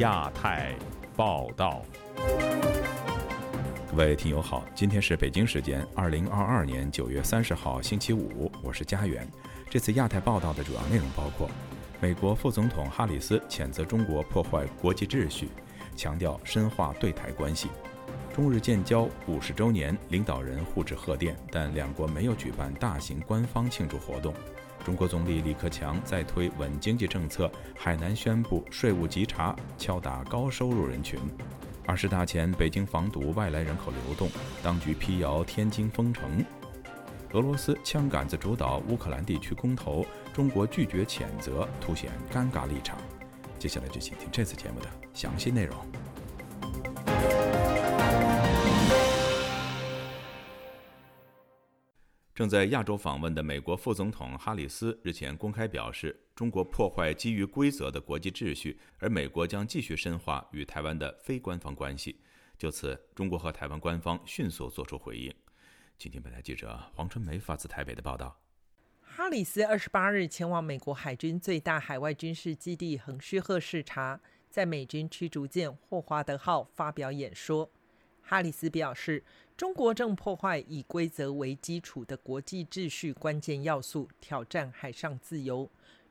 亚太报道。各位听友好，今天是北京时间二零二二年九月三十号星期五，我是佳远。这次亚太报道的主要内容包括：美国副总统哈里斯谴责中国破坏国际秩序，强调深化对台关系；中日建交五十周年，领导人互致贺电，但两国没有举办大型官方庆祝活动。中国总理李克强在推稳经济政策，海南宣布税务稽查，敲打高收入人群。二十大前，北京防堵外来人口流动，当局辟谣天津封城。俄罗斯枪杆子主导乌克兰地区公投，中国拒绝谴责，凸显尴尬立场。接下来就请听这次节目的详细内容。正在亚洲访问的美国副总统哈里斯日前公开表示，中国破坏基于规则的国际秩序，而美国将继续深化与台湾的非官方关系。就此，中国和台湾官方迅速作出回应。请听本台记者黄春梅发自台北的报道。哈里斯二十八日前往美国海军最大海外军事基地横须贺视察，在美军驱逐舰霍华德号发表演说。哈里斯表示。中国正破坏以规则为基础的国际秩序关键要素，挑战海上自由。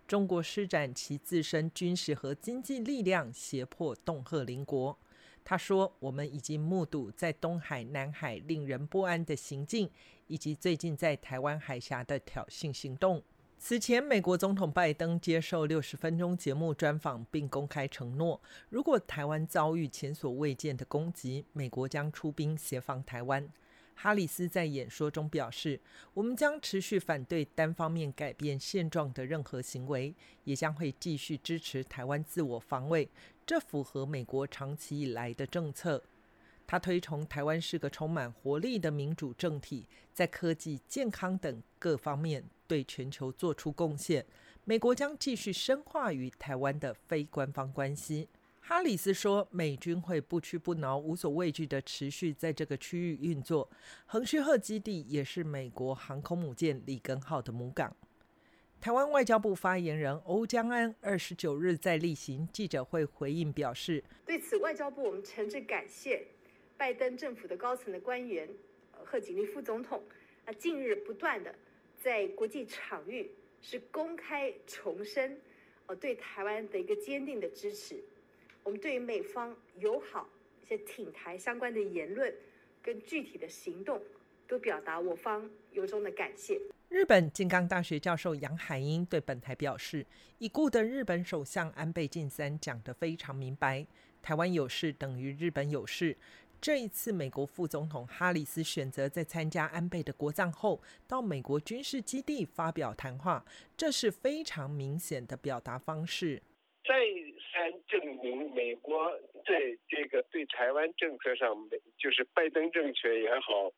中国施展其自身军事和经济力量，胁迫恫吓邻国。他说：“我们已经目睹在东海、南海令人不安的行径，以及最近在台湾海峡的挑衅行动。”此前，美国总统拜登接受六十分钟节目专访，并公开承诺，如果台湾遭遇前所未见的攻击，美国将出兵协防台湾。哈里斯在演说中表示：“我们将持续反对单方面改变现状的任何行为，也将会继续支持台湾自我防卫，这符合美国长期以来的政策。”他推崇台湾是个充满活力的民主政体，在科技、健康等各方面对全球做出贡献。美国将继续深化与台湾的非官方关系。哈里斯说，美军会不屈不挠、无所畏惧地持续在这个区域运作。横须贺基地也是美国航空母舰里根号的母港。台湾外交部发言人欧江安二十九日在例行记者会回应表示：“对此，外交部我们诚挚感谢。”拜登政府的高层的官员，贺锦丽副总统，啊，近日不断的在国际场域是公开重申，呃，对台湾的一个坚定的支持。我们对于美方友好一些挺台相关的言论跟具体的行动，都表达我方由衷的感谢。日本金刚大学教授杨海英对本台表示，已故的日本首相安倍晋三讲得非常明白，台湾有事等于日本有事。这一次，美国副总统哈里斯选择在参加安倍的国葬后，到美国军事基地发表谈话，这是非常明显的表达方式。再三证明，美国在这个对台湾政策上，就是拜登政权也好，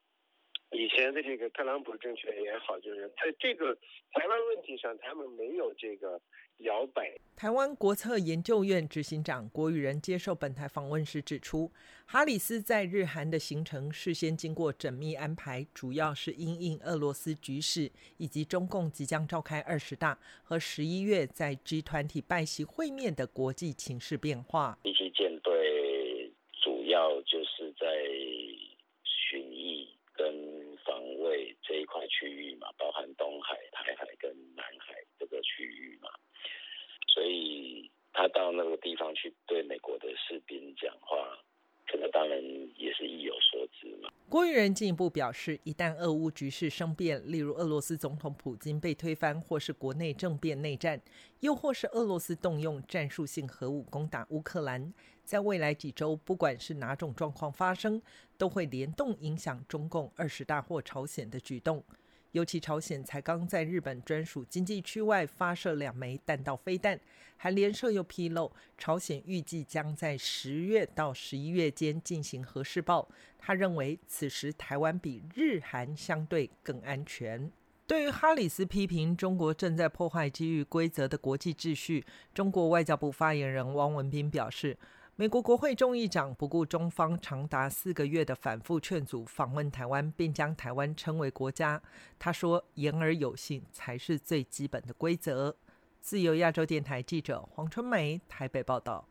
以前的这个特朗普政权也好，就是在这个台湾问题上，他们没有这个。摇摆。台湾国策研究院执行长郭玉仁接受本台访问时指出，哈里斯在日韩的行程事先经过缜密安排，主要是因应俄罗斯局势以及中共即将召开二十大和十一月在 G 团体拜席会面的国际情势变化。一级舰队主要就是在巡弋跟防卫这一块区域嘛，包含东海、台海跟南海这个区域嘛。所以他到那个地方去对美国的士兵讲话，这个当然也是意有所指嘛。郭玉仁进一步表示，一旦俄乌局势生变，例如俄罗斯总统普京被推翻，或是国内政变内战，又或是俄罗斯动用战术性核武攻打乌克兰，在未来几周，不管是哪种状况发生，都会联动影响中共二十大或朝鲜的举动。尤其朝鲜才刚在日本专属经济区外发射两枚弹道飞弹，韩联社又披露，朝鲜预计将在十月到十一月间进行核试爆。他认为此时台湾比日韩相对更安全。对于哈里斯批评中国正在破坏基于规则的国际秩序，中国外交部发言人汪文斌表示。美国国会众议长不顾中方长达四个月的反复劝阻，访问台湾，并将台湾称为国家。他说：“言而有信才是最基本的规则。”自由亚洲电台记者黄春梅台北报道。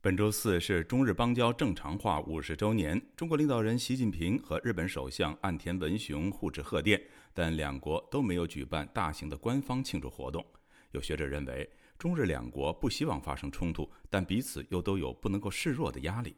本周四是中日邦交正常化五十周年，中国领导人习近平和日本首相岸田文雄互致贺电，但两国都没有举办大型的官方庆祝活动。有学者认为，中日两国不希望发生冲突，但彼此又都有不能够示弱的压力。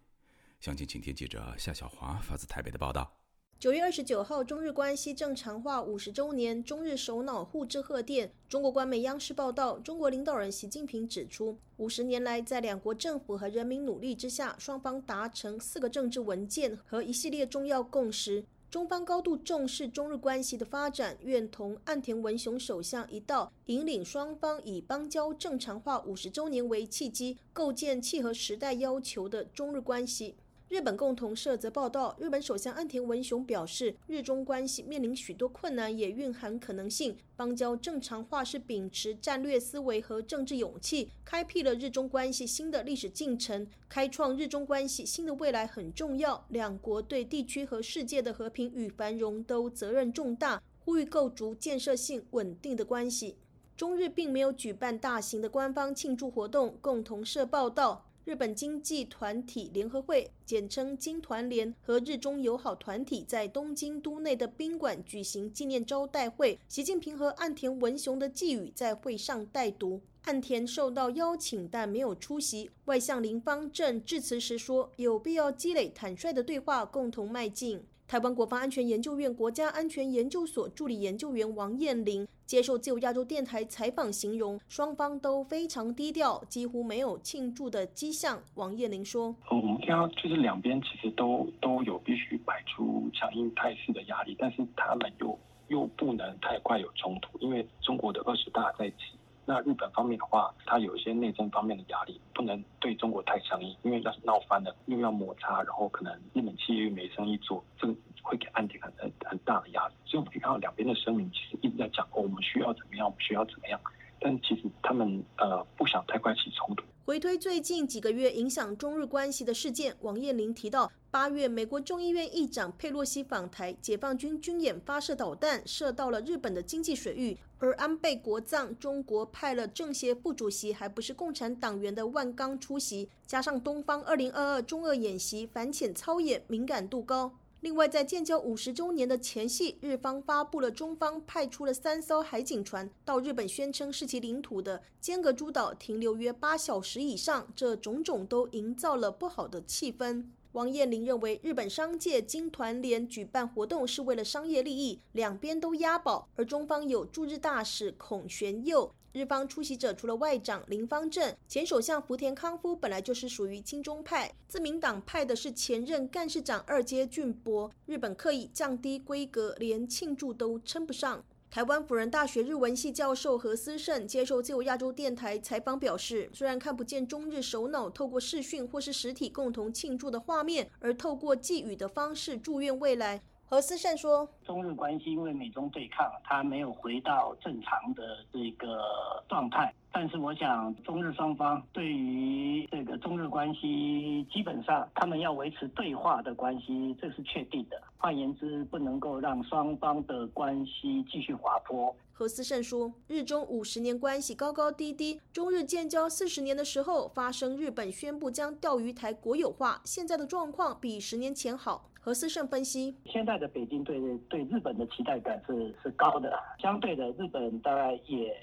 详情，请听记者夏小华发自台北的报道。九月二十九号，中日关系正常化五十周年，中日首脑互致贺电。中国官媒央视报道，中国领导人习近平指出，五十年来，在两国政府和人民努力之下，双方达成四个政治文件和一系列重要共识。中方高度重视中日关系的发展，愿同岸田文雄首相一道，引领双方以邦交正常化五十周年为契机，构建契合时代要求的中日关系。日本共同社则报道，日本首相岸田文雄表示，日中关系面临许多困难，也蕴含可能性。邦交正常化是秉持战略思维和政治勇气，开辟了日中关系新的历史进程，开创日中关系新的未来很重要。两国对地区和世界的和平与繁荣都责任重大，呼吁构筑建设性稳定的关系。中日并没有举办大型的官方庆祝活动。共同社报道。日本经济团体联合会（简称经团联）和日中友好团体在东京都内的宾馆举行纪念招待会，习近平和岸田文雄的寄语在会上带读。岸田受到邀请但没有出席。外相林方正致辞时说：“有必要积累坦率的对话，共同迈进。”台湾国防安全研究院国家安全研究所助理研究员王彦玲接受自由亚洲电台采访，形容双方都非常低调，几乎没有庆祝的迹象。王彦玲说：“我们看到就是两边其实都都有必须摆出强硬态势的压力，但是他们又又不能太快有冲突，因为中国的二十大在即。”那日本方面的话，它有一些内政方面的压力，不能对中国太强硬，因为要是闹翻了，又要摩擦，然后可能日本企业没生意做，这个会给安迪很很很大的压力。所以我们可以看到两边的声明其实一直在讲，哦，我们需要怎么样，我们需要怎么样，但其实他们呃不想太快起冲突。回推最近几个月影响中日关系的事件，王彦霖提到，八月美国众议院议长佩洛西访台，解放军军演发射导弹，射到了日本的经济水域。而安倍国葬，中国派了政协副主席，还不是共产党员的万钢出席，加上东方二零二二中俄演习反潜操演，敏感度高。另外，在建交五十周年的前夕，日方发布了中方派出了三艘海警船到日本宣称是其领土的尖阁诸岛停留约八小时以上，这种种都营造了不好的气氛。王彦霖认为，日本商界经团联举办活动是为了商业利益，两边都押宝，而中方有驻日大使孔玄佑。日方出席者除了外长林方正，前首相福田康夫本来就是属于亲中派，自民党派的是前任干事长二阶俊博。日本刻意降低规格，连庆祝都称不上。台湾辅仁大学日文系教授何思胜接受自由亚洲电台采访表示，虽然看不见中日首脑透过视讯或是实体共同庆祝的画面，而透过寄语的方式祝愿未来。何思胜说：“中日关系因为美中对抗，它没有回到正常的这个状态。但是，我想中日双方对于这个中日关系，基本上他们要维持对话的关系，这是确定的。换言之，不能够让双方的关系继续滑坡。”何思胜说：“日中五十年关系高高低低，中日建交四十年的时候，发生日本宣布将钓鱼台国有化，现在的状况比十年前好。”何思胜分析，现在的北京对对日本的期待感是是高的，相对的日本大概也。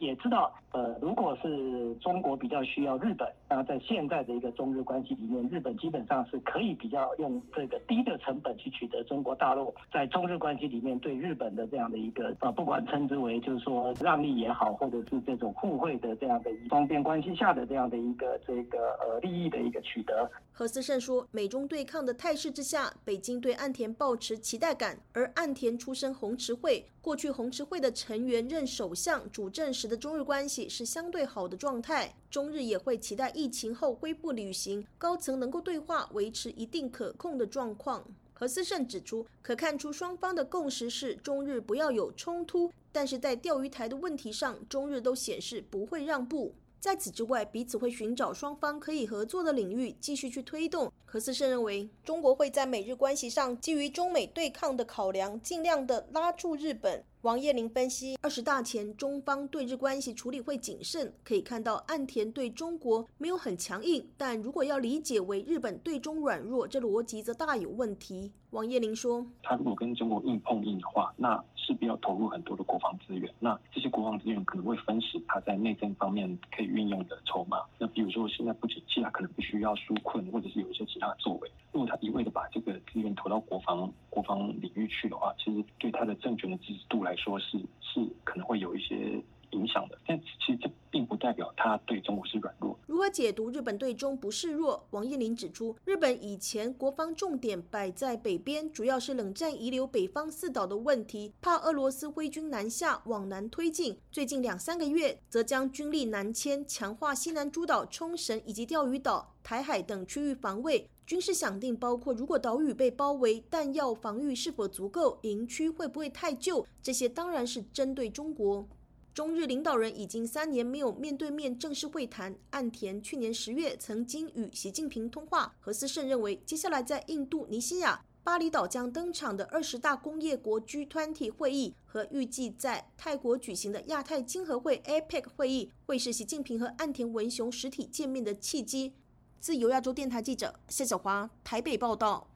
也知道，呃，如果是中国比较需要日本，那在现在的一个中日关系里面，日本基本上是可以比较用这个低的成本去取得中国大陆在中日关系里面对日本的这样的一个呃，不管称之为就是说让利也好，或者是这种互惠的这样的双边关系下的这样的一个这个呃利益的一个取得。何思胜说，美中对抗的态势之下，北京对岸田抱持期待感，而岸田出身红池会，过去红池会的成员任首相主政时。的中日关系是相对好的状态，中日也会期待疫情后恢复旅行，高层能够对话，维持一定可控的状况。何思胜指出，可看出双方的共识是中日不要有冲突，但是在钓鱼台的问题上，中日都显示不会让步。在此之外，彼此会寻找双方可以合作的领域，继续去推动。何思胜认为，中国会在美日关系上基于中美对抗的考量，尽量的拉住日本。王彦霖分析，二十大前中方对日关系处理会谨慎，可以看到岸田对中国没有很强硬，但如果要理解为日本对中软弱，这逻辑则大有问题。王彦霖说：“他如果跟中国硬碰硬的话，那势必要投入很多的国防资源，那这些国防资源可能会分食他在内政方面可以运用的筹码。那比如说现在不景气，他可能必须要纾困，或者是有一些其他作为。如果他一味的把这个资源投到国防国防领域去的话，其实对他的政权的支持度来说是是可能会有一些。”影响的，但其实这并不代表他对中国是软弱。如何解读日本对中不示弱？王彦霖指出，日本以前国防重点摆在北边，主要是冷战遗留北方四岛的问题，怕俄罗斯挥军南下往南推进。最近两三个月，则将军力南迁，强化西南诸岛、冲绳以及钓鱼岛、台海等区域防卫。军事想定包括，如果岛屿被包围，弹药防御是否足够，营区会不会太旧？这些当然是针对中国。中日领导人已经三年没有面对面正式会谈。岸田去年十月曾经与习近平通话。何思胜认为，接下来在印度尼西亚巴厘岛将登场的二十大工业国 G20 会议和预计在泰国举行的亚太经合会 APEC 会议，会是习近平和岸田文雄实体见面的契机。自由亚洲电台记者谢小华台北报道。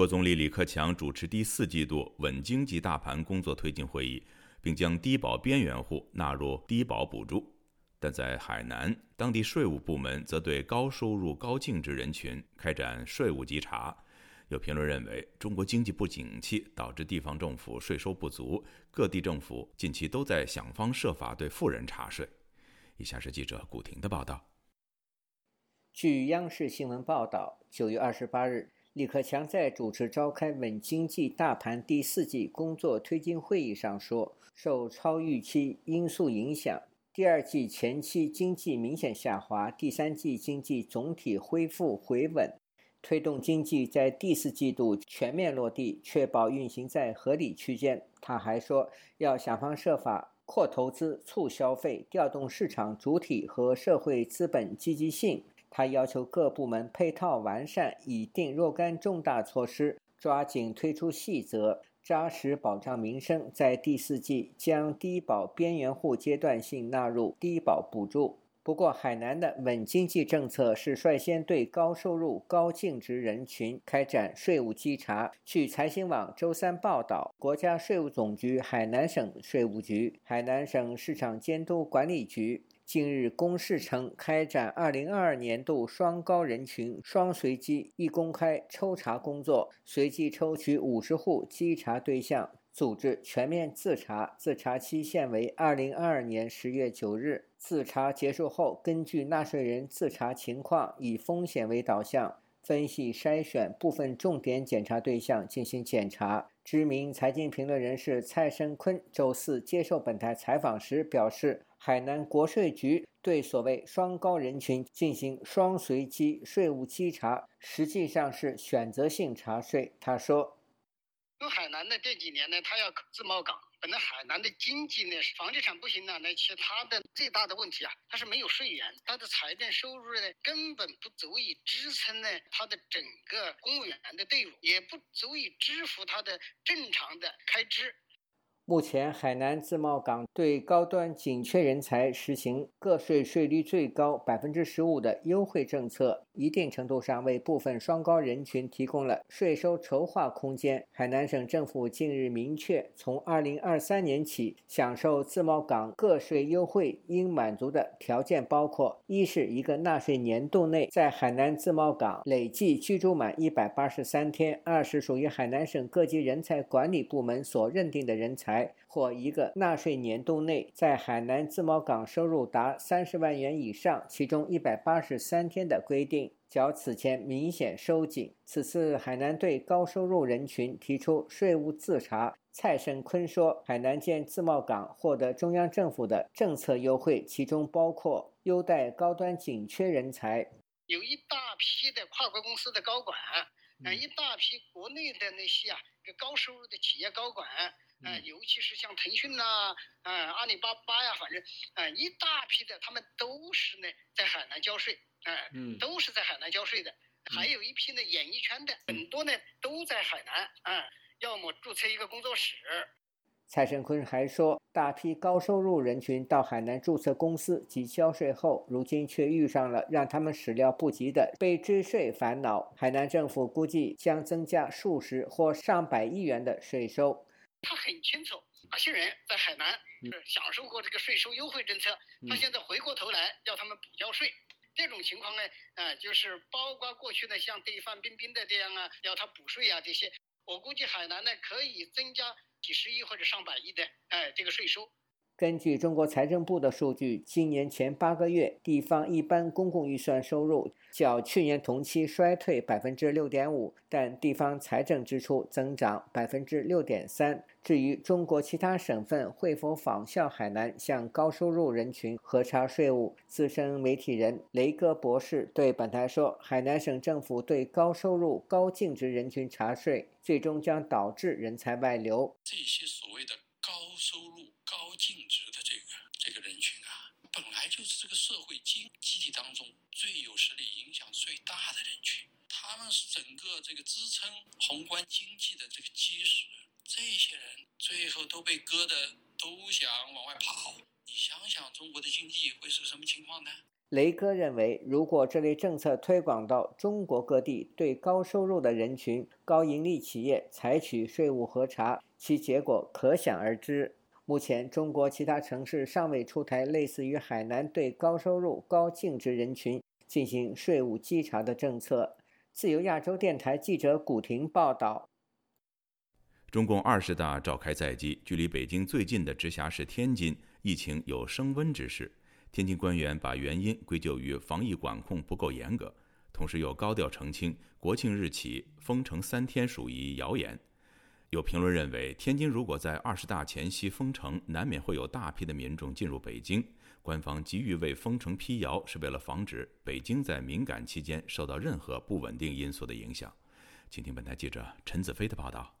国总理李克强主持第四季度稳经济大盘工作推进会议，并将低保边缘户纳入低保补助。但在海南，当地税务部门则对高收入高净值人群开展税务稽查。有评论认为，中国经济不景气导致地方政府税收不足，各地政府近期都在想方设法对富人查税。以下是记者古婷的报道。据央视新闻报道，九月二十八日。李克强在主持召开稳经济大盘第四季工作推进会议上说，受超预期因素影响，第二季前期经济明显下滑，第三季经济总体恢复回稳，推动经济在第四季度全面落地，确保运行在合理区间。他还说，要想方设法扩投资、促消费，调动市场主体和社会资本积极性。他要求各部门配套完善，拟定若干重大措施，抓紧推出细则，扎实保障民生。在第四季将低保边缘户阶段性纳入低保补助。不过，海南的稳经济政策是率先对高收入高净值人群开展税务稽查。据财新网周三报道，国家税务总局海南省税务局、海南省市场监督管理局。近日公示称，开展二零二二年度双高人群双随机一公开抽查工作，随机抽取五十户稽查对象，组织全面自查，自查期限为二零二二年十月九日。自查结束后，根据纳税人自查情况，以风险为导向，分析筛选部分重点检查对象进行检查。知名财经评论人士蔡申坤周四接受本台采访时表示。海南国税局对所谓双高人群进行双随机税务稽查，实际上是选择性查税。他说：“就海南的这几年呢，他要自贸港，本来海南的经济呢，房地产不行了，那其他的最大的问题啊，它是没有税源，它的财政收入呢，根本不足以支撑呢它的整个公务员的队伍，也不足以支付它的正常的开支。”目前，海南自贸港对高端紧缺人才实行个税税率最高百分之十五的优惠政策，一定程度上为部分双高人群提供了税收筹划空间。海南省政府近日明确，从二零二三年起，享受自贸港个税优惠应满足的条件包括：一是一个纳税年度内在海南自贸港累计居住满一百八十三天；二是属于海南省各级人才管理部门所认定的人才。或一个纳税年度内在海南自贸港收入达三十万元以上，其中一百八十三天的规定，较此前明显收紧。此次海南对高收入人群提出税务自查。蔡胜坤说：“海南建自贸港获得中央政府的政策优惠，其中包括优待高端紧缺人才，有一大批的跨国公司的高管，啊，一大批国内的那些啊，高收入的企业高管，啊，尤其是像腾讯呐，啊，阿里巴巴呀，反正，啊，一大批的，他们都是呢在海南交税，啊，都是在海南交税的，还有一批呢演艺圈的，很多呢都在海南，啊。”要么注册一个工作室。蔡胜坤还说，大批高收入人群到海南注册公司及交税后，如今却遇上了让他们始料不及的被追税烦恼。海南政府估计将增加数十或上百亿元的税收。他很清楚，哪些人在海南是享受过这个税收优惠政策，他现在回过头来要他们补交税。这种情况呢，呃，就是包括过去呢像对范冰冰的这样啊，要他补税啊这些。我估计海南呢可以增加几十亿或者上百亿的哎这个税收。根据中国财政部的数据，今年前八个月，地方一般公共预算收入较去年同期衰退百分之六点五，但地方财政支出增长百分之六点三。至于中国其他省份会否仿效海南向高收入人群核查税务，资深媒体人雷戈博士对本台说：“海南省政府对高收入高净值人群查税，最终将导致人才外流。这些所谓的高收入。”高净值的这个这个人群啊，本来就这个社会经济当中最有实力、影响最大的人群，他们是整个这个支撑宏观经济的这个基石。这些人最后都被割的都想往外跑，你想想中国的经济会是个什么情况呢？雷哥认为，如果这类政策推广到中国各地，对高收入的人群、高盈利企业采取税务核查，其结果可想而知。目前，中国其他城市尚未出台类似于海南对高收入、高净值人群进行税务稽查的政策。自由亚洲电台记者古婷报道。中共二十大召开在即，距离北京最近的直辖市天津，疫情有升温之势。天津官员把原因归咎于防疫管控不够严格，同时又高调澄清国庆日起封城三天属于谣言。有评论认为，天津如果在二十大前夕封城，难免会有大批的民众进入北京。官方急于为封城辟谣，是为了防止北京在敏感期间受到任何不稳定因素的影响。请听本台记者陈子飞的报道。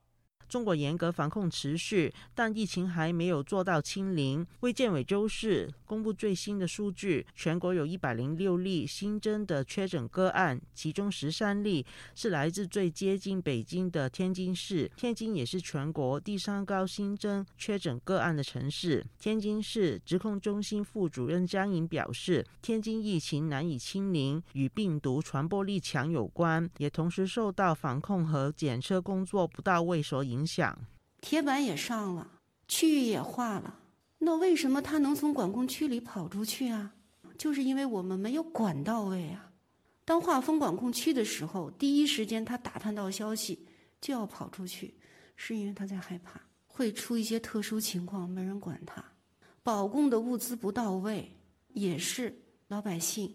中国严格防控持续，但疫情还没有做到清零。卫健委周四公布最新的数据，全国有一百零六例新增的确诊个案，其中十三例是来自最接近北京的天津市。天津也是全国第三高新增确诊个案的城市。天津市疾控中心副主任张颖表示，天津疫情难以清零，与病毒传播力强有关，也同时受到防控和检测工作不到位所影。影响，铁板也上了，区域也划了，那为什么他能从管控区里跑出去啊？就是因为我们没有管到位啊。当划分管控区的时候，第一时间他打探到消息就要跑出去，是因为他在害怕会出一些特殊情况，没人管他，保供的物资不到位，也是老百姓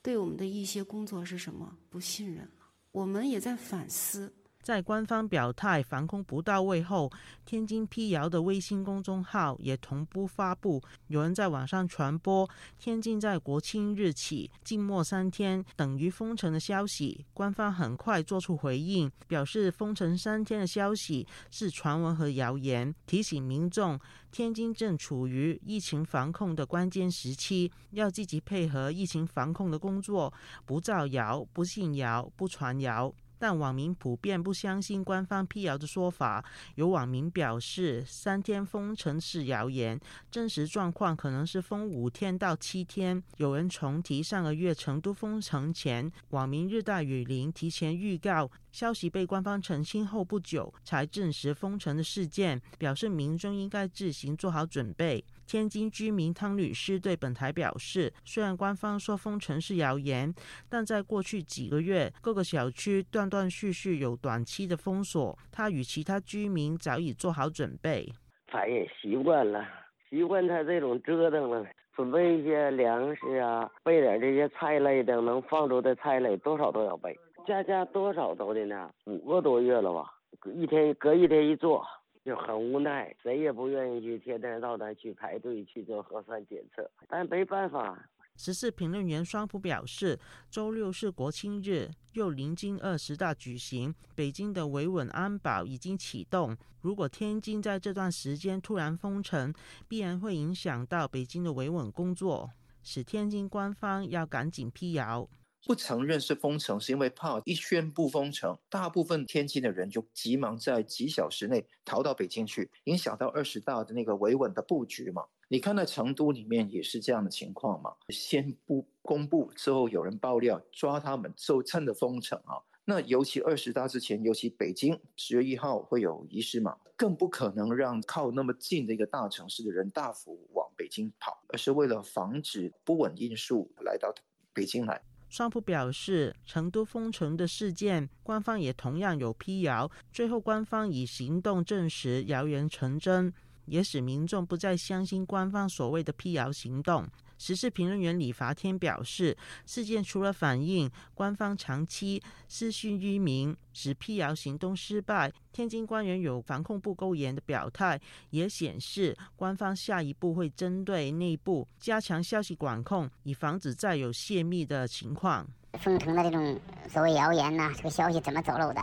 对我们的一些工作是什么不信任了。我们也在反思。在官方表态防控不到位后，天津辟谣的微信公众号也同步发布。有人在网上传播天津在国庆日起静默三天等于封城的消息，官方很快做出回应，表示封城三天的消息是传闻和谣言，提醒民众天津正处于疫情防控的关键时期，要积极配合疫情防控的工作，不造谣、不信谣、不传谣。但网民普遍不相信官方辟谣的说法，有网民表示三天封城是谣言，真实状况可能是封五天到七天。有人重提上个月成都封城前，网民日大雨林提前预告消息被官方澄清后不久才证实封城的事件，表示民众应该自行做好准备。天津居民汤女士对本台表示，虽然官方说封城是谣言，但在过去几个月，各个小区断断续续有短期的封锁，她与其他居民早已做好准备。反正习惯了，习惯他这种折腾了。准备一些粮食啊，备点这些菜类的，能放出的菜类多少都要备。家家多少都的呢，五个多月了吧，一天隔一天一做，就很无奈，谁也不愿意去天天到那去排队去做核酸检测，但没办法。时事评论员双普表示，周六是国庆日，又临近二十大举行，北京的维稳安保已经启动。如果天津在这段时间突然封城，必然会影响到北京的维稳工作，使天津官方要赶紧辟谣。不承认是封城，是因为怕一宣布封城，大部分天津的人就急忙在几小时内逃到北京去，影响到二十大的那个维稳的布局嘛。你看，在成都里面也是这样的情况嘛。先不公布之后，有人爆料抓他们，就趁着封城啊。那尤其二十大之前，尤其北京十月一号会有仪式嘛，更不可能让靠那么近的一个大城市的人大幅往北京跑，而是为了防止不稳因素来到北京来。双普表示，成都封城的事件，官方也同样有辟谣，最后官方以行动证实谣言成真。也使民众不再相信官方所谓的辟谣行动。时事评论员李伐天表示，事件除了反映官方长期私讯于民，使辟谣行动失败，天津官员有防控不够严的表态，也显示官方下一步会针对内部加强消息管控，以防止再有泄密的情况。封城的这种所谓谣言呢，这个消息怎么走漏的？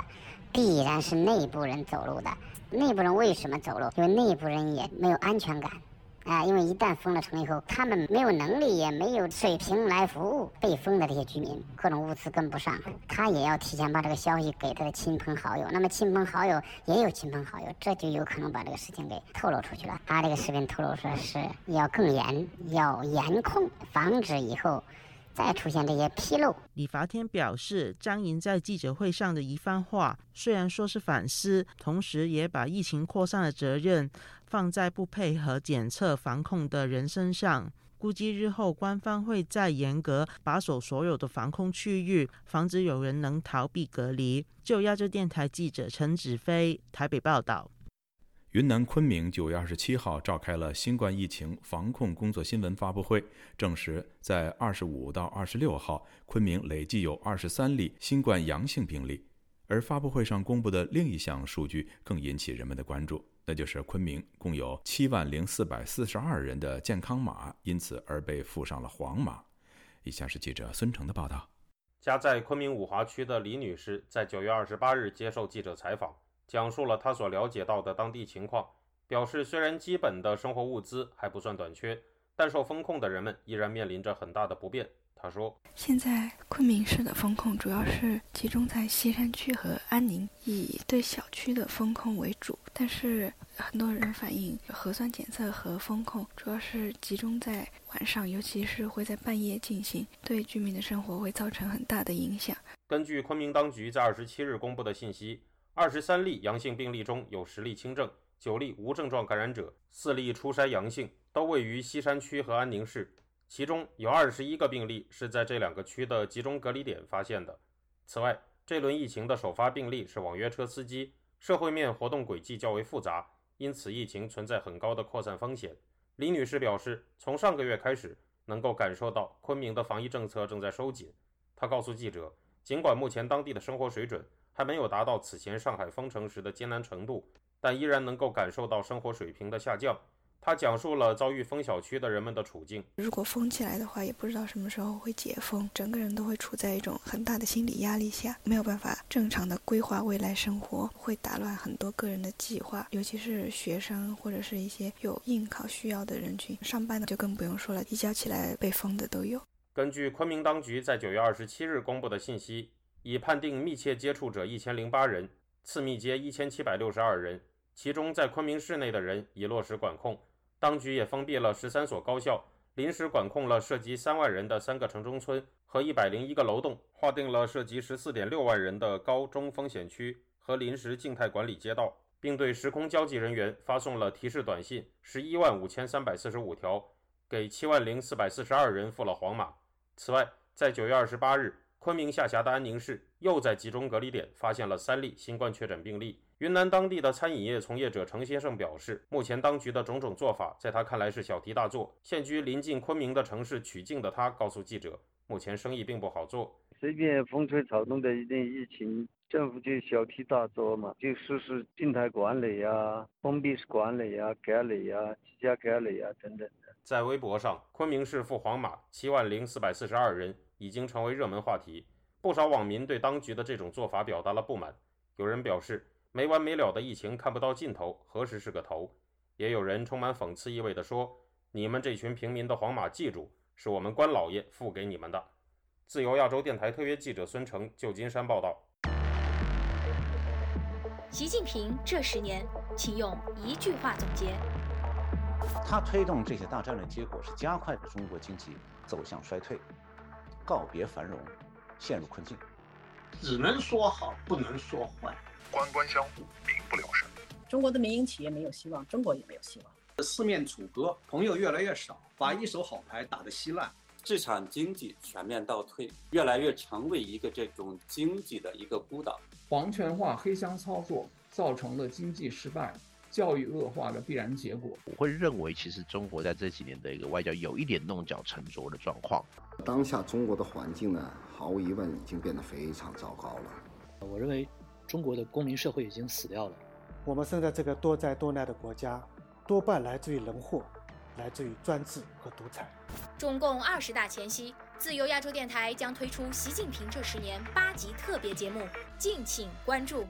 必然是内部人走漏的。内部人为什么走漏？因为内部人也没有安全感，啊，因为一旦封了城以后，他们没有能力，也没有水平来服务被封的这些居民，各种物资跟不上，他也要提前把这个消息给他的亲朋好友。那么亲朋好友也有亲朋好友，这就有可能把这个事情给透露出去了。他这个视频透露说是要更严，要严控，防止以后。再出现这些纰漏，李伐天表示，张莹在记者会上的一番话，虽然说是反思，同时也把疫情扩散的责任放在不配合检测防控的人身上。估计日后官方会再严格把守所有的防控区域，防止有人能逃避隔离。就亚洲电台记者陈子飞台北报道。云南昆明九月二十七号召开了新冠疫情防控工作新闻发布会，证实在二十五到二十六号，昆明累计有二十三例新冠阳性病例。而发布会上公布的另一项数据更引起人们的关注，那就是昆明共有七万零四百四十二人的健康码因此而被附上了黄码。以下是记者孙成的报道。家在昆明五华区的李女士在九月二十八日接受记者采访。讲述了她所了解到的当地情况，表示虽然基本的生活物资还不算短缺，但受封控的人们依然面临着很大的不便。他说：“现在昆明市的风控主要是集中在西山区和安宁，以对小区的风控为主。但是很多人反映，核酸检测和风控主要是集中在晚上，尤其是会在半夜进行，对居民的生活会造成很大的影响。”根据昆明当局在二十七日公布的信息。二十三例阳性病例中有十例轻症，九例无症状感染者，四例初筛阳性，都位于西山区和安宁市。其中有二十一个病例是在这两个区的集中隔离点发现的。此外，这轮疫情的首发病例是网约车司机，社会面活动轨迹较为复杂，因此疫情存在很高的扩散风险。李女士表示，从上个月开始，能够感受到昆明的防疫政策正在收紧。她告诉记者，尽管目前当地的生活水准，还没有达到此前上海封城时的艰难程度，但依然能够感受到生活水平的下降。他讲述了遭遇封小区的人们的处境。如果封起来的话，也不知道什么时候会解封，整个人都会处在一种很大的心理压力下，没有办法正常的规划未来生活，会打乱很多个人的计划，尤其是学生或者是一些有应考需要的人群。上班的就更不用说了，一觉起来被封的都有。根据昆明当局在九月二十七日公布的信息。已判定密切接触者一千零八人，次密接一千七百六十二人，其中在昆明市内的人已落实管控。当局也封闭了十三所高校，临时管控了涉及三万人的三个城中村和一百零一个楼栋，划定了涉及十四点六万人的高中风险区和临时静态管理街道，并对时空交际人员发送了提示短信十一万五千三百四十五条，给七万零四百四十二人付了黄码。此外，在九月二十八日。昆明下辖的安宁市又在集中隔离点发现了三例新冠确诊病例，云南当地的餐饮业从业者程先生表示，目前当局的种种做法，在他看来是小题大做。现居临近昆明的城市曲靖的他告诉记者，目前生意并不好做。随便风吹草动的一点疫情，政府就小题大做嘛，就实施静态管理呀、封闭式管理呀、隔离呀、居家隔离呀等等。在微博上，昆明市赴黄码七万零四百四十二人已经成为热门话题，不少网民对当局的这种做法表达了不满。有人表示，没完没了的疫情看不到尽头，何时是个头？也有人充满讽刺意味地说：“你们这群平民的皇马，记住，是我们关老爷付给你们的。”自由亚洲电台特约记者孙成，旧金山报道。习近平这十年，请用一句话总结。他推动这些大战略，结果是加快了中国经济走向衰退，告别繁荣，陷入困境。只能说好，不能说坏。官官相护，民不聊生。中国的民营企业没有希望，中国也没有希望。四面楚歌，朋友越来越少，把一手好牌打得稀烂。市场经济全面倒退，越来越成为一个这种经济的一个孤岛。皇权化、黑箱操作造成了经济失败、教育恶化的必然结果。我会认为，其实中国在这几年的一个外交有一点弄巧成拙的状况。当下中国的环境呢，毫无疑问已经变得非常糟糕了。我认为，中国的公民社会已经死掉了。我们生在这个多灾多难的国家，多半来自于人祸。来自于专制和独裁。中共二十大前夕，自由亚洲电台将推出习近平这十年八集特别节目，敬请关注。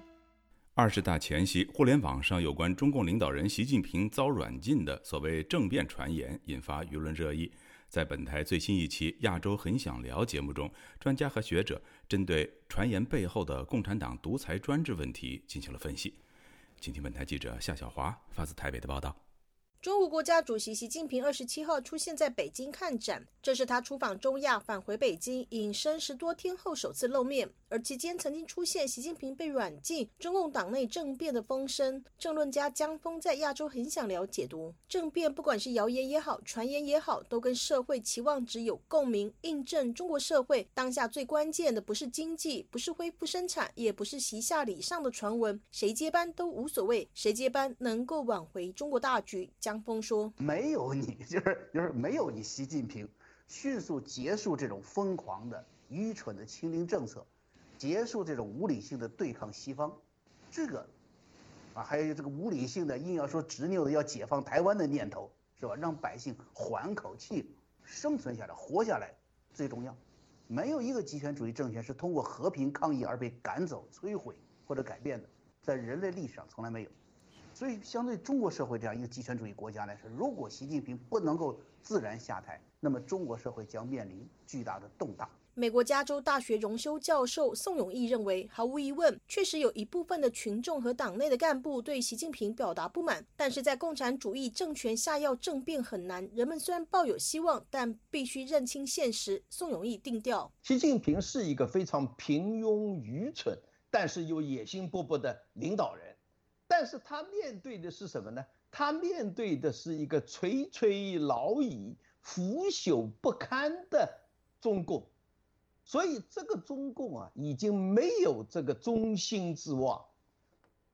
二十大前夕，互联网上有关中共领导人习近平遭软禁的所谓政变传言引发舆论热议。在本台最新一期《亚洲很想聊》节目中，专家和学者针对传言背后的共产党独裁专制问题进行了分析。请听本台记者夏小华发自台北的报道。中国国家主席习近平二十七号出现在北京看展，这是他出访中亚返回北京隐身十多天后首次露面。而期间曾经出现习近平被软禁、中共党内政变的风声。政论家江峰在亚洲很想了解读政变，不管是谣言也好、传言也好，都跟社会期望值有共鸣，印证中国社会当下最关键的不是经济，不是恢复生产，也不是习下礼上的传闻，谁接班都无所谓，谁接班能够挽回中国大局。江峰说：“没有你，就是就是没有你，习近平迅速结束这种疯狂的、愚蠢的清零政策。”结束这种无理性的对抗西方，这个，啊，还有这个无理性的硬要说执拗的要解放台湾的念头，是吧？让百姓缓口气，生存下来，活下来最重要。没有一个极权主义政权是通过和平抗议而被赶走、摧毁或者改变的，在人类历史上从来没有。所以，相对中国社会这样一个极权主义国家来说，如果习近平不能够自然下台，那么中国社会将面临巨大的动荡。美国加州大学荣休教授宋永毅认为，毫无疑问，确实有一部分的群众和党内的干部对习近平表达不满。但是在共产主义政权下要政变很难，人们虽然抱有希望，但必须认清现实。宋永毅定调：习近平是一个非常平庸、愚蠢，但是又野心勃勃的领导人。但是他面对的是什么呢？他面对的是一个垂垂老矣、腐朽不堪的中共。所以这个中共啊，已经没有这个中心之望，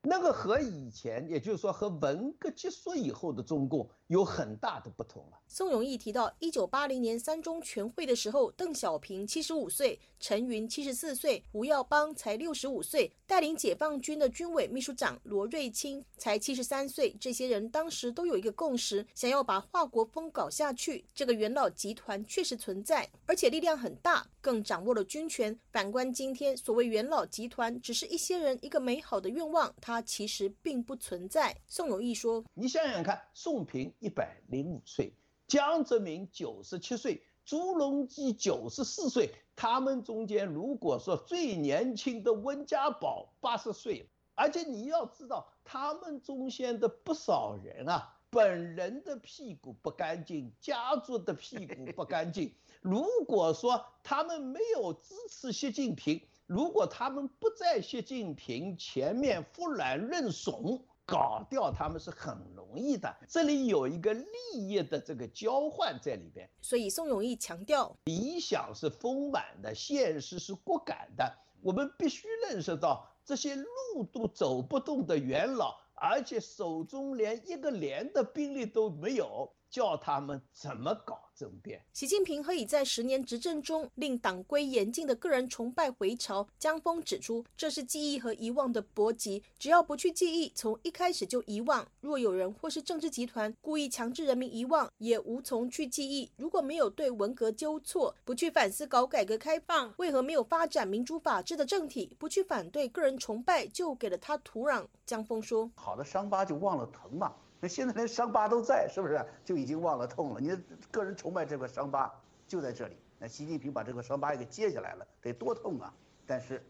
那个和以前，也就是说和文革结束以后的中共有很大的不同了。宋永毅提到，一九八零年三中全会的时候，邓小平七十五岁，陈云七十四岁，胡耀邦才六十五岁，带领解放军的军委秘书长罗瑞卿才七十三岁。这些人当时都有一个共识，想要把华国锋搞下去。这个元老集团确实存在，而且力量很大，更掌握了军权。反观今天，所谓元老集团，只是一些人一个美好的愿望，它其实并不存在。宋永毅说：“你想想看，宋平一百零五岁。”江泽民九十七岁，朱镕基九十四岁，他们中间如果说最年轻的温家宝八十岁，而且你要知道，他们中间的不少人啊，本人的屁股不干净，家族的屁股不干净。如果说他们没有支持习近平，如果他们不在习近平前面忽然认怂。搞掉他们是很容易的，这里有一个利益的这个交换在里边。所以宋永毅强调，理想是丰满的，现实是骨感的。我们必须认识到，这些路都走不动的元老，而且手中连一个连的兵力都没有。叫他们怎么搞政变？习近平何以在十年执政中令党规严禁的个人崇拜回潮？江峰指出，这是记忆和遗忘的搏击。只要不去记忆，从一开始就遗忘。若有人或是政治集团故意强制人民遗忘，也无从去记忆。如果没有对文革纠错，不去反思搞改革开放，为何没有发展民主法治的政体？不去反对个人崇拜，就给了他土壤。江峰说：“好的伤疤就忘了疼嘛。”那现在连伤疤都在，是不是就已经忘了痛了？你个人崇拜这块伤疤就在这里。那习近平把这个伤疤也给揭下来了，得多痛啊！但是，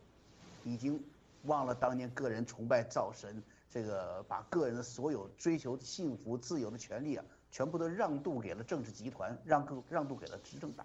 已经忘了当年个人崇拜造神，这个把个人的所有追求幸福、自由的权利啊，全部都让渡给了政治集团，让渡让渡给了执政党，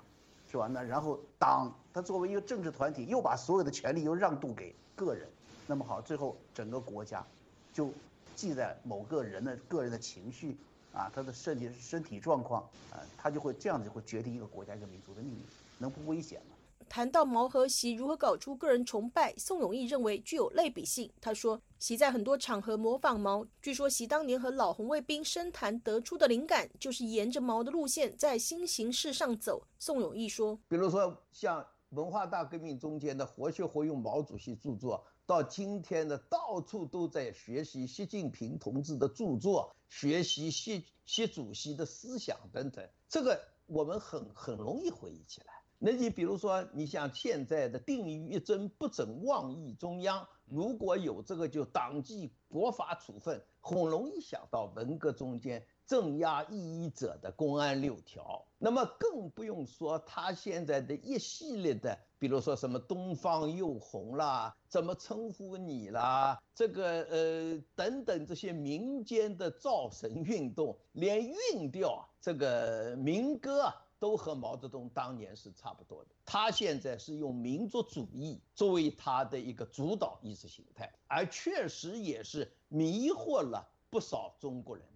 是吧？那然后党他作为一个政治团体，又把所有的权利又让渡给个人，那么好，最后整个国家就。记在某个人的个人的情绪啊，他的身体身体状况啊，他就会这样子就会决定一个国家一个民族的命运，能不危险吗？谈到毛和习如何搞出个人崇拜，宋永义认为具有类比性。他说，习在很多场合模仿毛，据说习当年和老红卫兵深谈得出的灵感，就是沿着毛的路线在新形势上走。宋永义说，比如说像文化大革命中间的活学活用毛主席著作。到今天的到处都在学习习近平同志的著作，学习习习主席的思想等等，这个我们很很容易回忆起来。那你比如说，你像现在的定于一尊不准妄议中央，如果有这个就党纪国法处分，很容易想到文革中间镇压异议者的公安六条。那么更不用说他现在的一系列的。比如说什么东方又红啦，怎么称呼你啦？这个呃等等这些民间的造神运动，连韵调这个民歌都和毛泽东当年是差不多的。他现在是用民族主义作为他的一个主导意识形态，而确实也是迷惑了不少中国人。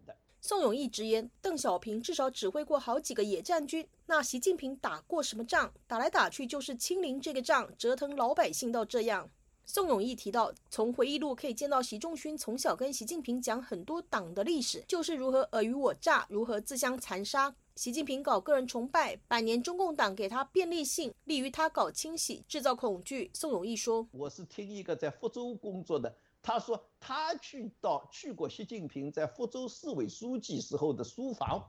宋永义直言，邓小平至少指挥过好几个野战军。那习近平打过什么仗？打来打去就是清零这个仗，折腾老百姓到这样。宋永义提到，从回忆录可以见到，习仲勋从小跟习近平讲很多党的历史，就是如何尔虞我诈，如何自相残杀。习近平搞个人崇拜，百年中共党给他便利性，利于他搞清洗，制造恐惧。宋永义说：“我是听一个在福州工作的。”他说他去到去过习近平在福州市委书记时候的书房，